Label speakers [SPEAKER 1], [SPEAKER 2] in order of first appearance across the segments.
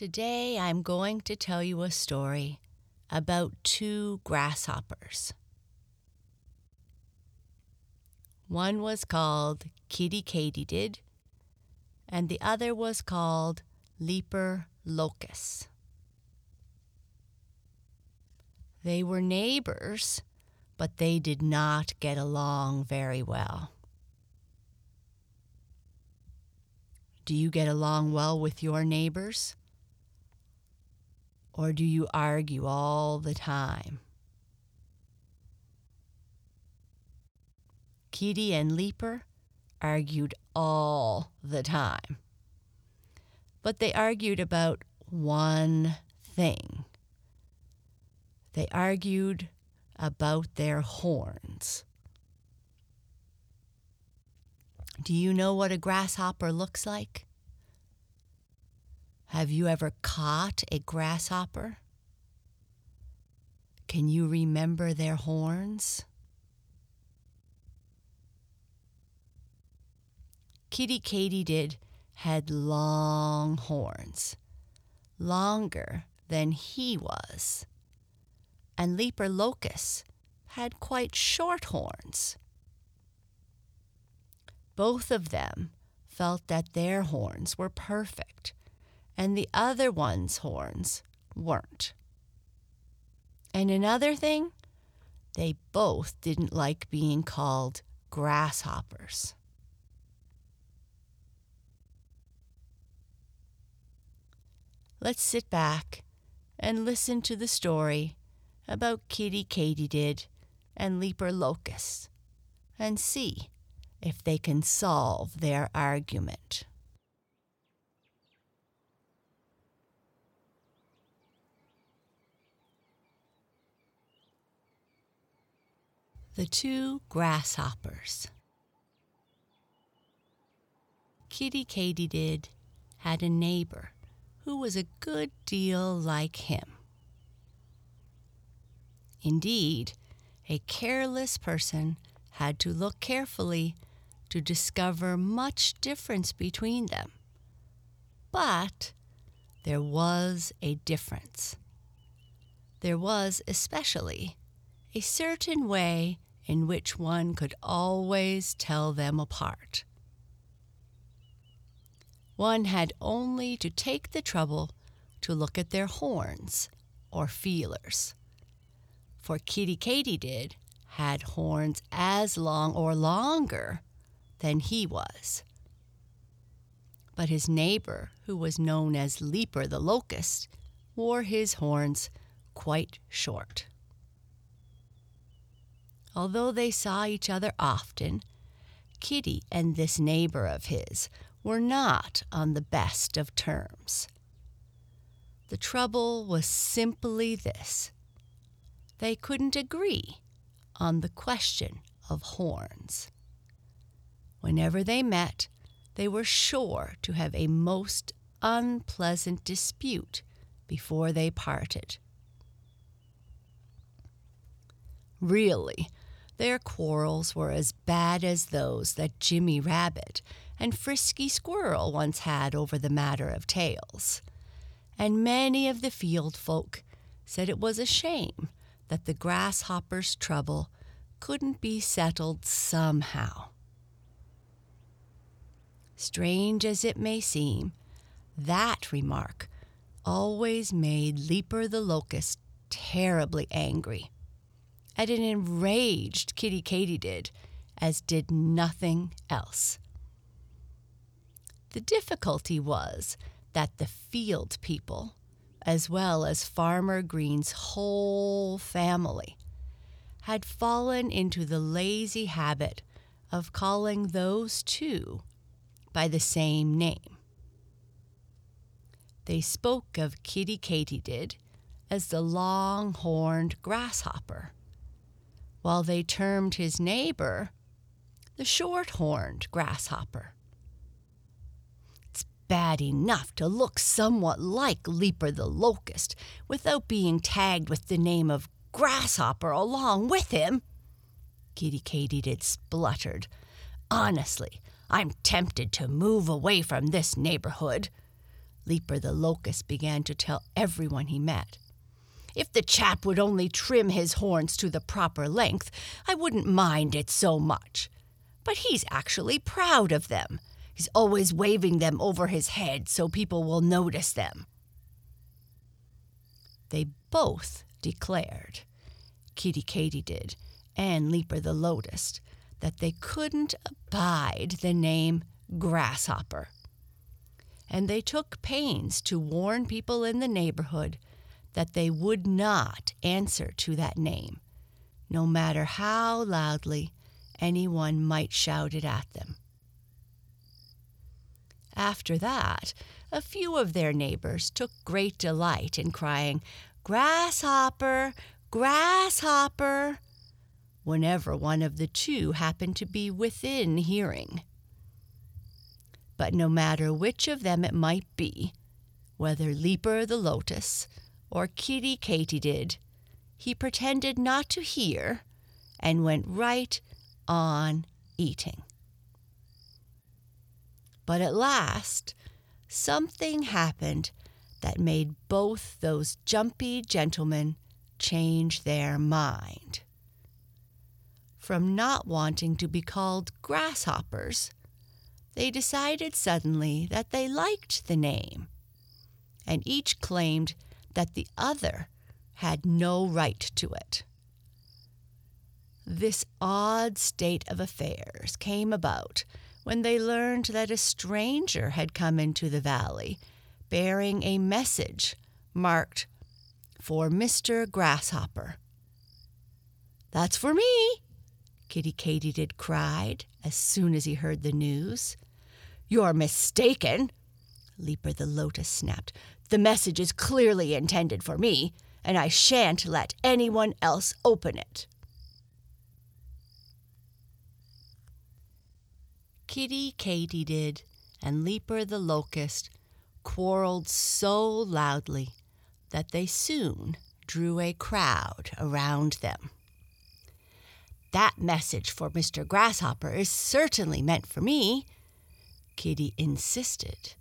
[SPEAKER 1] Today I'm going to tell you a story about two grasshoppers. One was called Kitty Katydid, and the other was called Leaper Locust. They were neighbors, but they did not get along very well. Do you get along well with your neighbors? Or do you argue all the time? Kitty and Leaper argued all the time. But they argued about one thing. They argued about their horns. Do you know what a grasshopper looks like? Have you ever caught a grasshopper? Can you remember their horns? Kitty Katydid had long horns, longer than he was. And Leaper Locust had quite short horns. Both of them felt that their horns were perfect and the other one's horns weren't. And another thing, they both didn't like being called grasshoppers. Let's sit back and listen to the story about Kitty Katydid and Leaper Locust and see if they can solve their argument. The Two Grasshoppers. Kitty Katydid had a neighbor who was a good deal like him. Indeed, a careless person had to look carefully to discover much difference between them. But there was a difference. There was especially a certain way in which one could always tell them apart. One had only to take the trouble to look at their horns or feelers. For Kitty Katydid had horns as long or longer than he was. But his neighbor, who was known as Leaper the Locust, wore his horns quite short. Although they saw each other often, Kitty and this neighbor of his were not on the best of terms. The trouble was simply this they couldn't agree on the question of horns. Whenever they met, they were sure to have a most unpleasant dispute before they parted. Really, their quarrels were as bad as those that Jimmy Rabbit and Frisky Squirrel once had over the matter of tails. And many of the field folk said it was a shame that the grasshopper's trouble couldn't be settled somehow. Strange as it may seem, that remark always made Leaper the Locust terribly angry and it enraged Kitty Katydid, as did nothing else. The difficulty was that the field people, as well as Farmer Green's whole family, had fallen into the lazy habit of calling those two by the same name. They spoke of Kiddie Katydid as the long horned grasshopper, while they termed his neighbor the short horned grasshopper. It's bad enough to look somewhat like Leaper the Locust without being tagged with the name of Grasshopper along with him. Kiddie Katydid spluttered. Honestly, I'm tempted to move away from this neighborhood. Leaper the Locust began to tell everyone he met. If the chap would only trim his horns to the proper length, I wouldn't mind it so much. But he's actually proud of them. He's always waving them over his head so people will notice them. They both declared, Kitty Kiddie Katydid and Leaper the Locust, that they couldn't abide the name Grasshopper. And they took pains to warn people in the neighborhood that they would not answer to that name, no matter how loudly anyone might shout it at them. After that, a few of their neighbors took great delight in crying, Grasshopper! Grasshopper! whenever one of the two happened to be within hearing. But no matter which of them it might be, whether Leaper the Locust or Kiddie Katydid, he pretended not to hear and went right on eating. But at last, something happened that made both those jumpy gentlemen change their mind. From not wanting to be called grasshoppers, they decided suddenly that they liked the name, and each claimed that the other had no right to it. This odd state of affairs came about when they learned that a stranger had come into the valley bearing a message marked for Mr. Grasshopper. That's for me, Kiddie Katydid cried as soon as he heard the news. You're mistaken, Leaper the Locust snapped. The message is clearly intended for me, and I shan't let anyone else open it. Kiddie Katydid and Leaper the Locust quarreled so loudly that they soon drew a crowd around them. That message for Mr. Grasshopper is certainly meant for me, Kiddie insisted.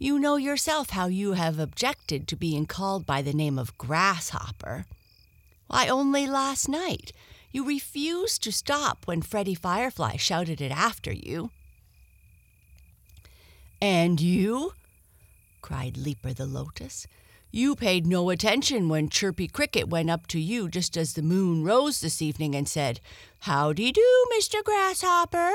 [SPEAKER 1] You know yourself how you have objected to being called by the name of Grasshopper. Why, only last night you refused to stop when Freddie Firefly shouted it after you. And you? cried Leaper the Locust. You paid no attention when Chirpy Cricket went up to you just as the moon rose this evening and said, Howdy do, Mr. Grasshopper,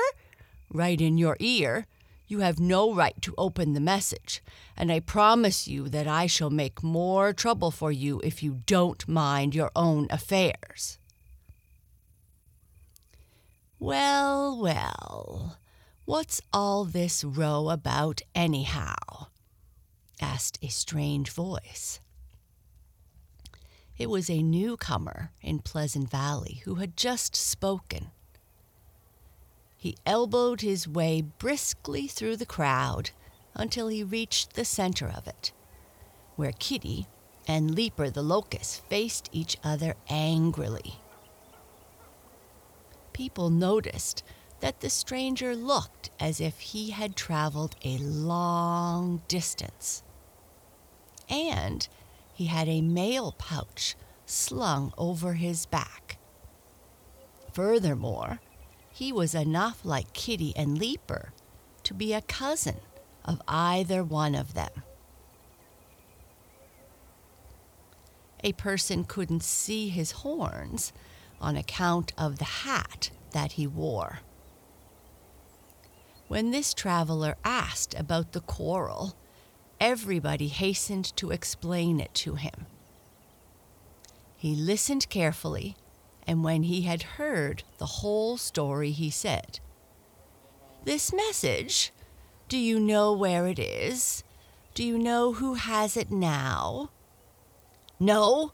[SPEAKER 1] right in your ear. You have no right to open the message, and I promise you that I shall make more trouble for you if you don't mind your own affairs. Well, well, what's all this row about, anyhow? asked a strange voice. It was a newcomer in Pleasant Valley who had just spoken. He elbowed his way briskly through the crowd until he reached the center of it, where Kitty and Leaper the Locust faced each other angrily. People noticed that the stranger looked as if he had traveled a long distance and he had a mail pouch slung over his back. Furthermore, he was enough like Kitty and Leaper to be a cousin of either one of them. A person couldn't see his horns on account of the hat that he wore. When this traveler asked about the quarrel, everybody hastened to explain it to him. He listened carefully, and when he had heard the whole story, he said, This message Do you know where it is? Do you know who has it now? No,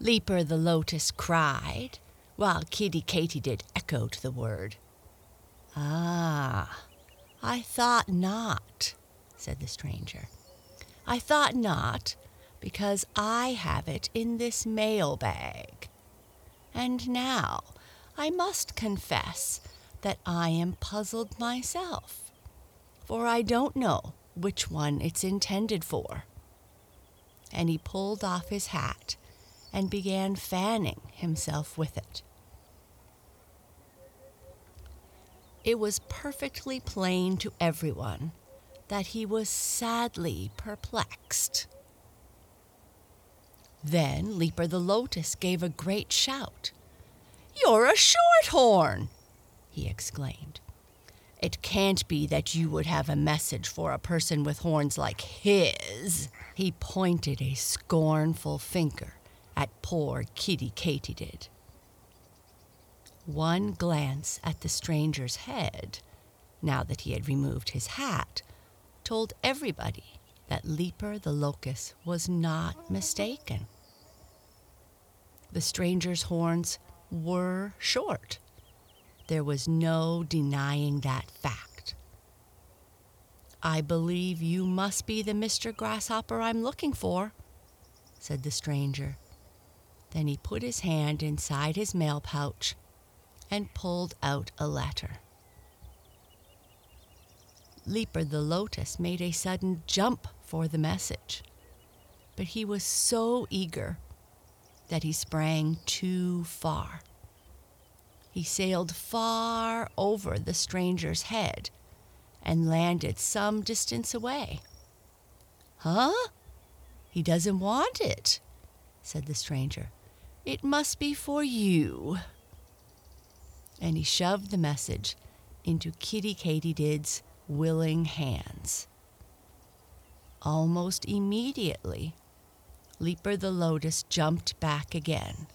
[SPEAKER 1] Leaper the Locust cried, while Kiddie Katydid echoed the word. Ah, I thought not, said the stranger. I thought not, because I have it in this mail bag. And now I must confess that I am puzzled myself, for I don't know which one it's intended for. And he pulled off his hat and began fanning himself with it. It was perfectly plain to everyone that he was sadly perplexed. Then Leaper the Locust gave a great shout. You're a shorthorn! he exclaimed. It can't be that you would have a message for a person with horns like his. He pointed a scornful finger at poor Kiddie Katydid. One glance at the stranger's head, now that he had removed his hat, told everybody that Leaper the Locust was not mistaken. The stranger's horns were short. There was no denying that fact. I believe you must be the Mr. Grasshopper I'm looking for, said the stranger. Then he put his hand inside his mail pouch and pulled out a letter. Leaper the Locust made a sudden jump for the message, but he was so eager that he sprang too far. He sailed far over the stranger's head and landed some distance away. Huh? He doesn't want it, said the stranger. It must be for you. And he shoved the message into Kiddie Katydid's willing hands. Almost immediately, Leaper the Locust jumped back again.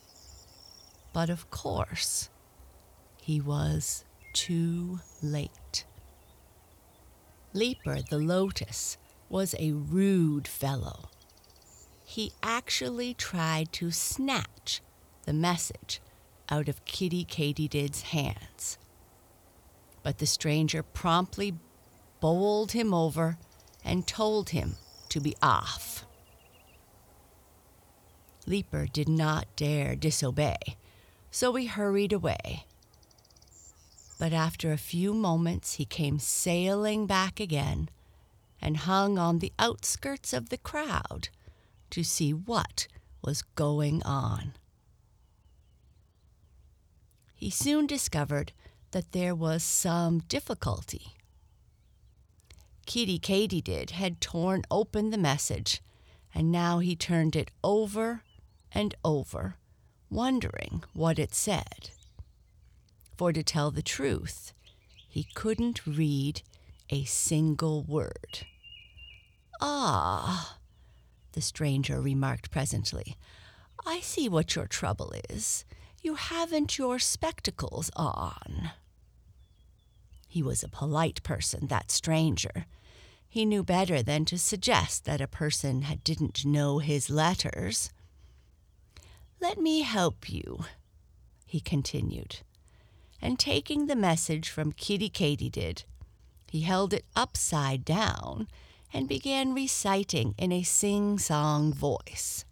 [SPEAKER 1] But of course, he was too late. Leaper the Locust was a rude fellow. He actually tried to snatch the message out of Kiddie Katydid's hands. But the stranger promptly bowled him over and told him to be off. Leaper did not dare disobey, so he hurried away. But after a few moments, he came sailing back again and hung on the outskirts of the crowd to see what was going on. He soon discovered that there was some difficulty Kiddie Katydid had torn open the message, and now he turned it over and over, wondering what it said. For to tell the truth, he couldn't read a single word. Ah, the stranger remarked presently, I see what your trouble is. You haven't your spectacles on. He was a polite person, that stranger. He knew better than to suggest that a person didn't know his letters. Let me help you, he continued. And taking the message from Kiddie Katydid, he held it upside down and began reciting in a sing song voice.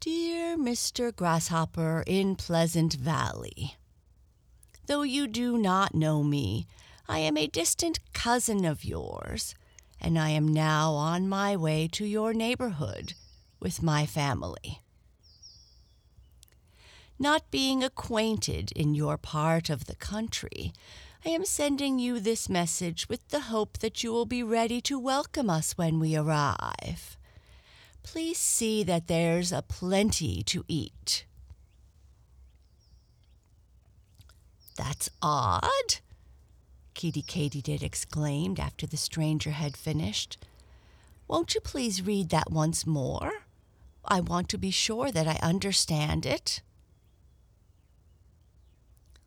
[SPEAKER 1] Dear Mr. Grasshopper in Pleasant Valley, Though you do not know me, I am a distant cousin of yours, and I am now on my way to your neighborhood with my family. Not being acquainted in your part of the country, I am sending you this message with the hope that you will be ready to welcome us when we arrive. Please see that there's a plenty to eat. That's odd, Kiddie Katydid exclaimed after the stranger had finished. Won't you please read that once more? I want to be sure that I understand it.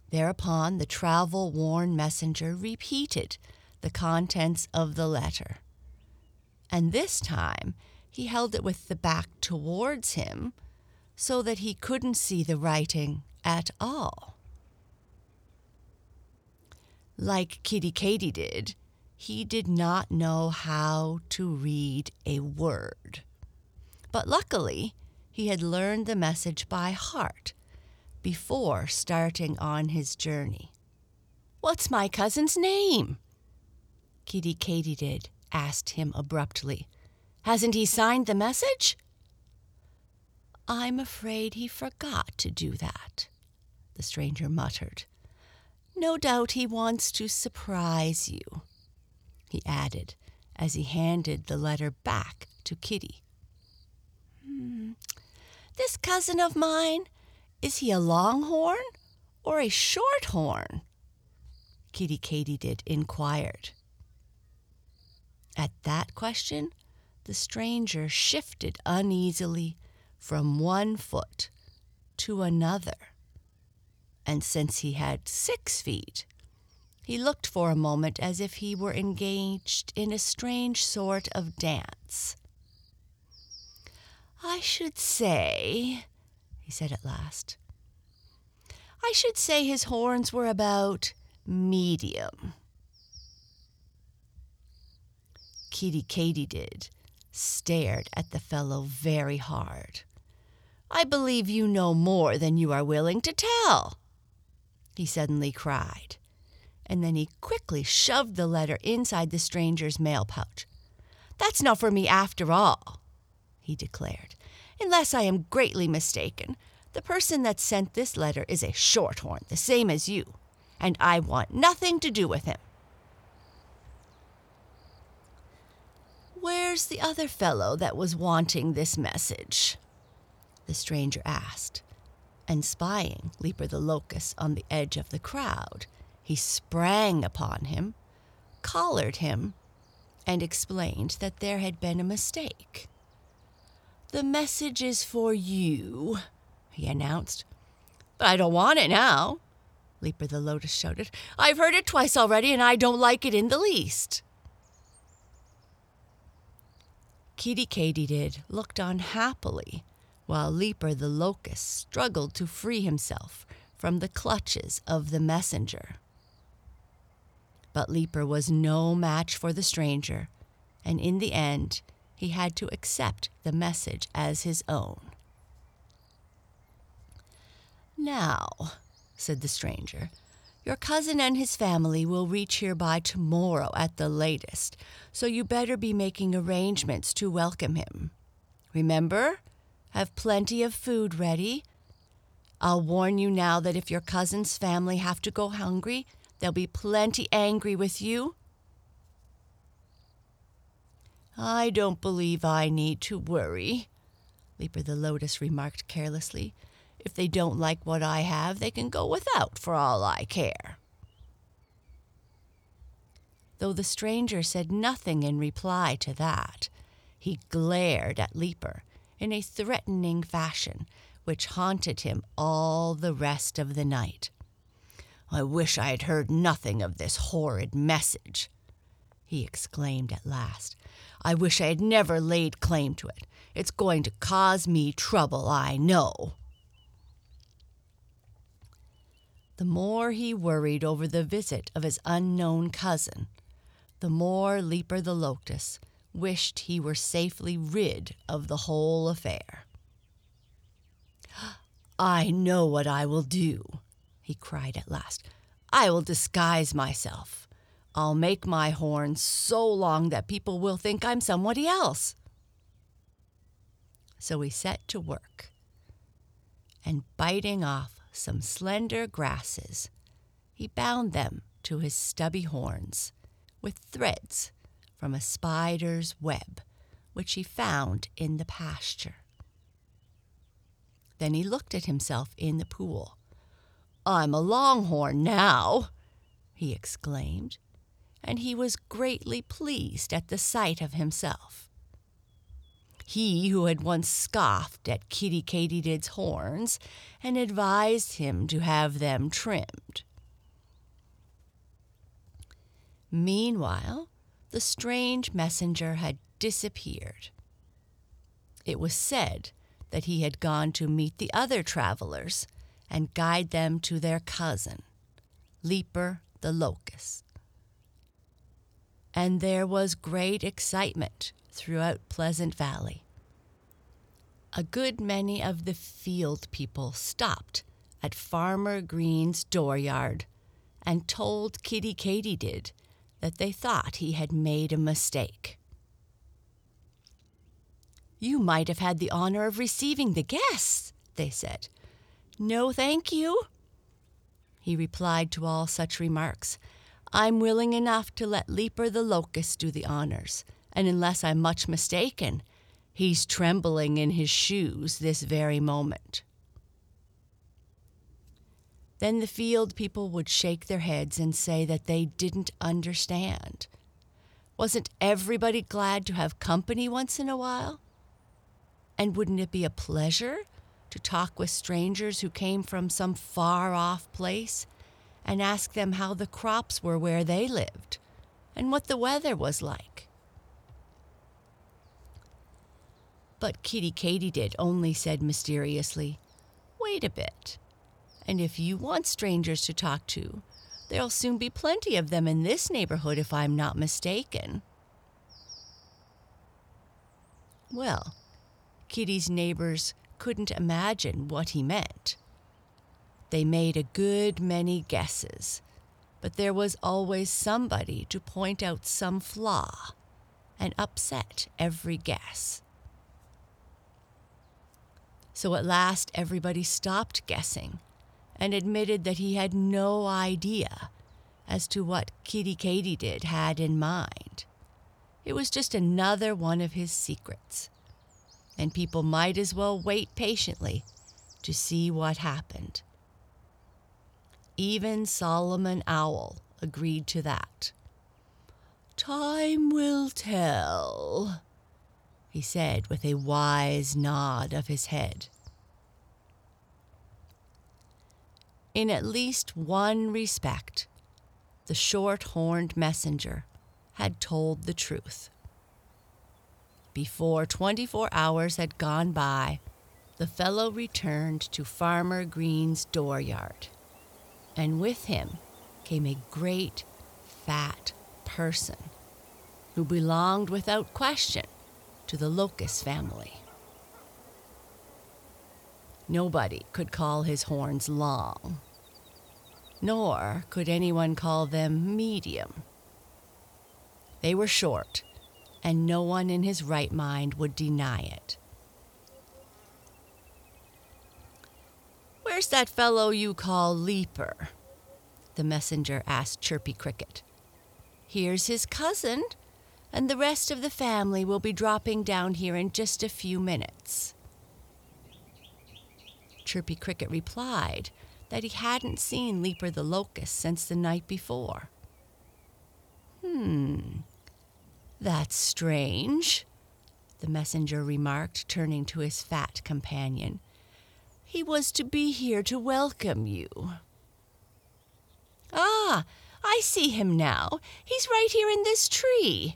[SPEAKER 1] Thereupon the travel worn messenger repeated the contents of the letter. And this time he held it with the back towards him so that he couldn't see the writing at all. Like Kitty Kiddie Katydid, he did not know how to read a word. But luckily, he had learned the message by heart before starting on his journey. What's my cousin's name? Kitty Kiddie Katydid asked him abruptly. Hasn't he signed the message? I'm afraid he forgot to do that, the stranger muttered. No doubt he wants to surprise you, he added as he handed the letter back to Kitty. Hmm. This cousin of mine, is he a longhorn or a shorthorn? Kiddie Katydid inquired. At that question, the stranger shifted uneasily from one foot to another. And since he had six feet, he looked for a moment as if he were engaged in a strange sort of dance. I should say, he said at last, I should say his horns were about medium. Kiddie Katydid stared at the fellow very hard. I believe you know more than you are willing to tell, he suddenly cried, and then he quickly shoved the letter inside the stranger's mail pouch. That's not for me after all, he declared. Unless I am greatly mistaken, the person that sent this letter is a shorthorn, the same as you, and I want nothing to do with him. Where's the other fellow that was wanting this message? The stranger asked, and spying Leaper the Locust on the edge of the crowd, he sprang upon him, collared him, and explained that there had been a mistake. The message is for you, he announced. But I don't want it now, Leaper the Locust shouted. I've heard it twice already, and I don't like it in the least. Kiddie Katydid looked on happily while Leaper the Locust struggled to free himself from the clutches of the messenger. But Leaper was no match for the stranger, and in the end he had to accept the message as his own. Now, said the stranger, your cousin and his family will reach here by tomorrow at the latest, so you better be making arrangements to welcome him. Remember, have plenty of food ready. I'll warn you now that if your cousin's family have to go hungry, they'll be plenty angry with you. I don't believe I need to worry, Leaper the Locust remarked carelessly. If they don't like what I have, they can go without for all I care. Though the stranger said nothing in reply to that, he glared at Leaper in a threatening fashion which haunted him all the rest of the night. I wish I had heard nothing of this horrid message, he exclaimed at last. I wish I had never laid claim to it. It's going to cause me trouble, I know. The more he worried over the visit of his unknown cousin, the more Leaper the Locust wished he were safely rid of the whole affair. I know what I will do, he cried at last. I will disguise myself. I'll make my horns so long that people will think I'm somebody else. So he set to work, and biting off some slender grasses. He bound them to his stubby horns with threads from a spider's web, which he found in the pasture. Then he looked at himself in the pool. I'm a longhorn now, he exclaimed, and he was greatly pleased at the sight of himself. He who had once scoffed at Kiddie Katydid's horns and advised him to have them trimmed. Meanwhile, the strange messenger had disappeared. It was said that he had gone to meet the other travelers and guide them to their cousin, Leaper the Locust. And there was great excitement throughout Pleasant Valley. A good many of the field people stopped at Farmer Green's dooryard and told Kiddie Katydid that they thought he had made a mistake. You might have had the honor of receiving the guests, they said. No, thank you, he replied to all such remarks. I'm willing enough to let Leaper the Locust do the honors, and unless I'm much mistaken, he's trembling in his shoes this very moment. Then the field people would shake their heads and say that they didn't understand. Wasn't everybody glad to have company once in a while? And wouldn't it be a pleasure to talk with strangers who came from some far off place and ask them how the crops were where they lived and what the weather was like? But Kiddie Katydid only said mysteriously, Wait a bit. And if you want strangers to talk to, there'll soon be plenty of them in this neighborhood if I'm not mistaken. Well, Kitty's neighbors couldn't imagine what he meant. They made a good many guesses, but there was always somebody to point out some flaw and upset every guess. So at last everybody stopped guessing and admitted that he had no idea as to what Kiddie Katydid had in mind. It was just another one of his secrets, and people might as well wait patiently to see what happened. Even Solomon Owl agreed to that. Time will tell, he said with a wise nod of his head. In at least one respect, the short horned messenger had told the truth. Before 24 hours had gone by, the fellow returned to Farmer Green's dooryard, and with him came a great fat person who belonged without question to the Locust family. Nobody could call his horns long, nor could anyone call them medium. They were short, and no one in his right mind would deny it. Where's that fellow you call Leaper? The messenger asked Chirpy Cricket. Here's his cousin, and the rest of the family will be dropping down here in just a few minutes. Chirpy Cricket replied that he hadn't seen Leaper the Locust since the night before. Hmm, that's strange, the messenger remarked, turning to his fat companion. He was to be here to welcome you. Ah, I see him now. He's right here in this tree,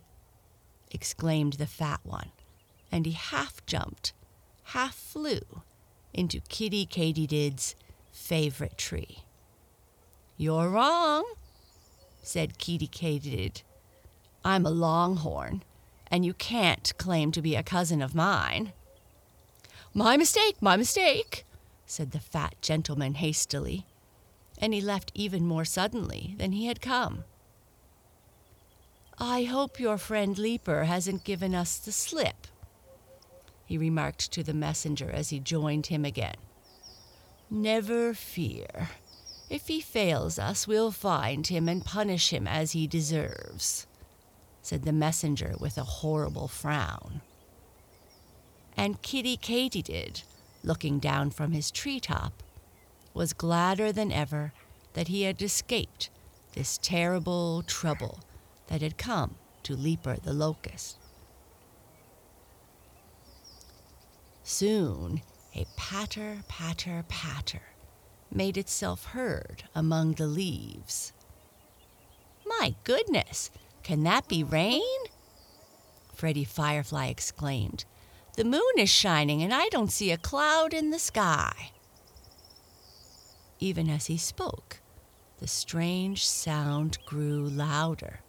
[SPEAKER 1] exclaimed the fat one, and he half jumped, half flew into Kiddie Katydid's favorite tree. You're wrong, said Kiddie Katydid. I'm a longhorn, and you can't claim to be a cousin of mine. My mistake, my mistake, said the fat gentleman hastily, and he left even more suddenly than he had come. I hope your friend Leaper hasn't given us the slip, he remarked to the messenger as he joined him again. Never fear. If he fails us, we'll find him and punish him as he deserves, said the messenger with a horrible frown. And Kiddie Katydid, looking down from his treetop, was gladder than ever that he had escaped this terrible trouble that had come to Leaper the Locust. Soon a patter, patter, patter made itself heard among the leaves. My goodness, can that be rain? Freddie Firefly exclaimed. The moon is shining and I don't see a cloud in the sky. Even as he spoke, the strange sound grew louder.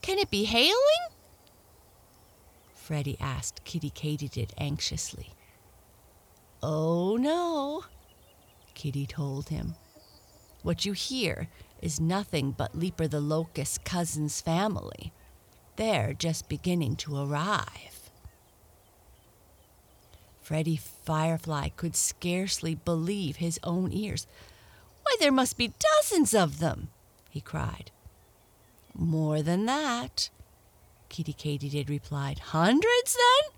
[SPEAKER 1] Can it be hailing? Freddie asked Kitty Katydid anxiously. Oh, no, Kitty told him. What you hear is nothing but Leaper the Locust's cousin's family. They're just beginning to arrive. Freddie Firefly could scarcely believe his own ears. Why, there must be dozens of them, he cried. More than that, Kitty Katydid replied. Hundreds, then?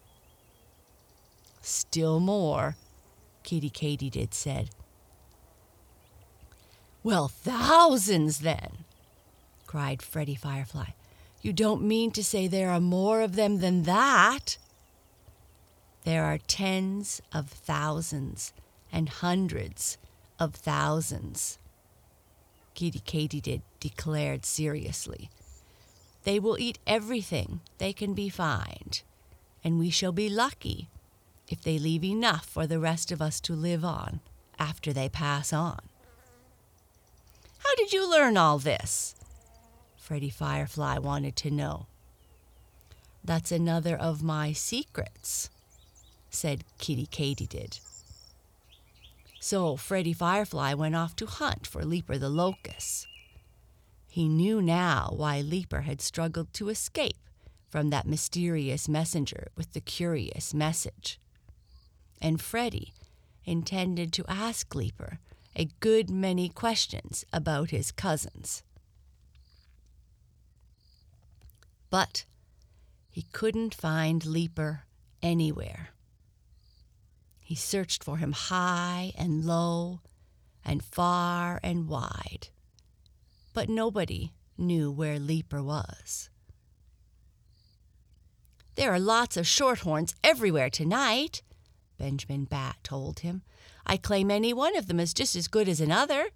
[SPEAKER 1] Still more, Kitty Katydid said. Well, thousands, then, cried Freddie Firefly. You don't mean to say there are more of them than that? There are tens of thousands and hundreds of thousands, Kitty Katydid declared seriously. They will eat everything they can be found, and we shall be lucky if they leave enough for the rest of us to live on after they pass on. How did you learn all this? Freddie Firefly wanted to know. That's another of my secrets, said Kitty Katydid. So Freddie Firefly went off to hunt for Leaper the Locust. He knew now why Leaper had struggled to escape from that mysterious messenger with the curious message. And Freddie intended to ask Leaper a good many questions about his cousins. But he couldn't find Leaper anywhere. He searched for him high and low and far and wide, but nobody knew where Leaper was. There are lots of shorthorns everywhere tonight, Benjamin Bat told him. I claim any one of them is just as good as another.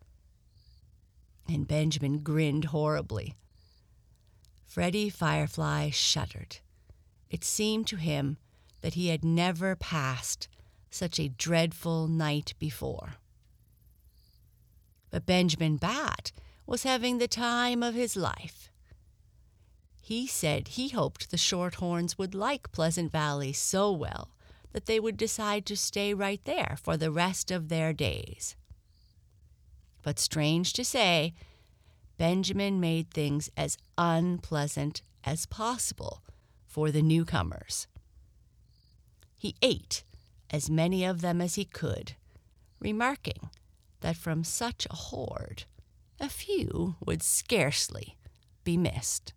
[SPEAKER 1] And Benjamin grinned horribly. Freddie Firefly shuddered. It seemed to him that he had never passed such a dreadful night before. But Benjamin Bat was having the time of his life. He said he hoped the Shorthorns would like Pleasant Valley so well that they would decide to stay right there for the rest of their days. But strange to say, Benjamin made things as unpleasant as possible for the newcomers. He ate as many of them as he could, remarking that from such a horde, a few would scarcely be missed.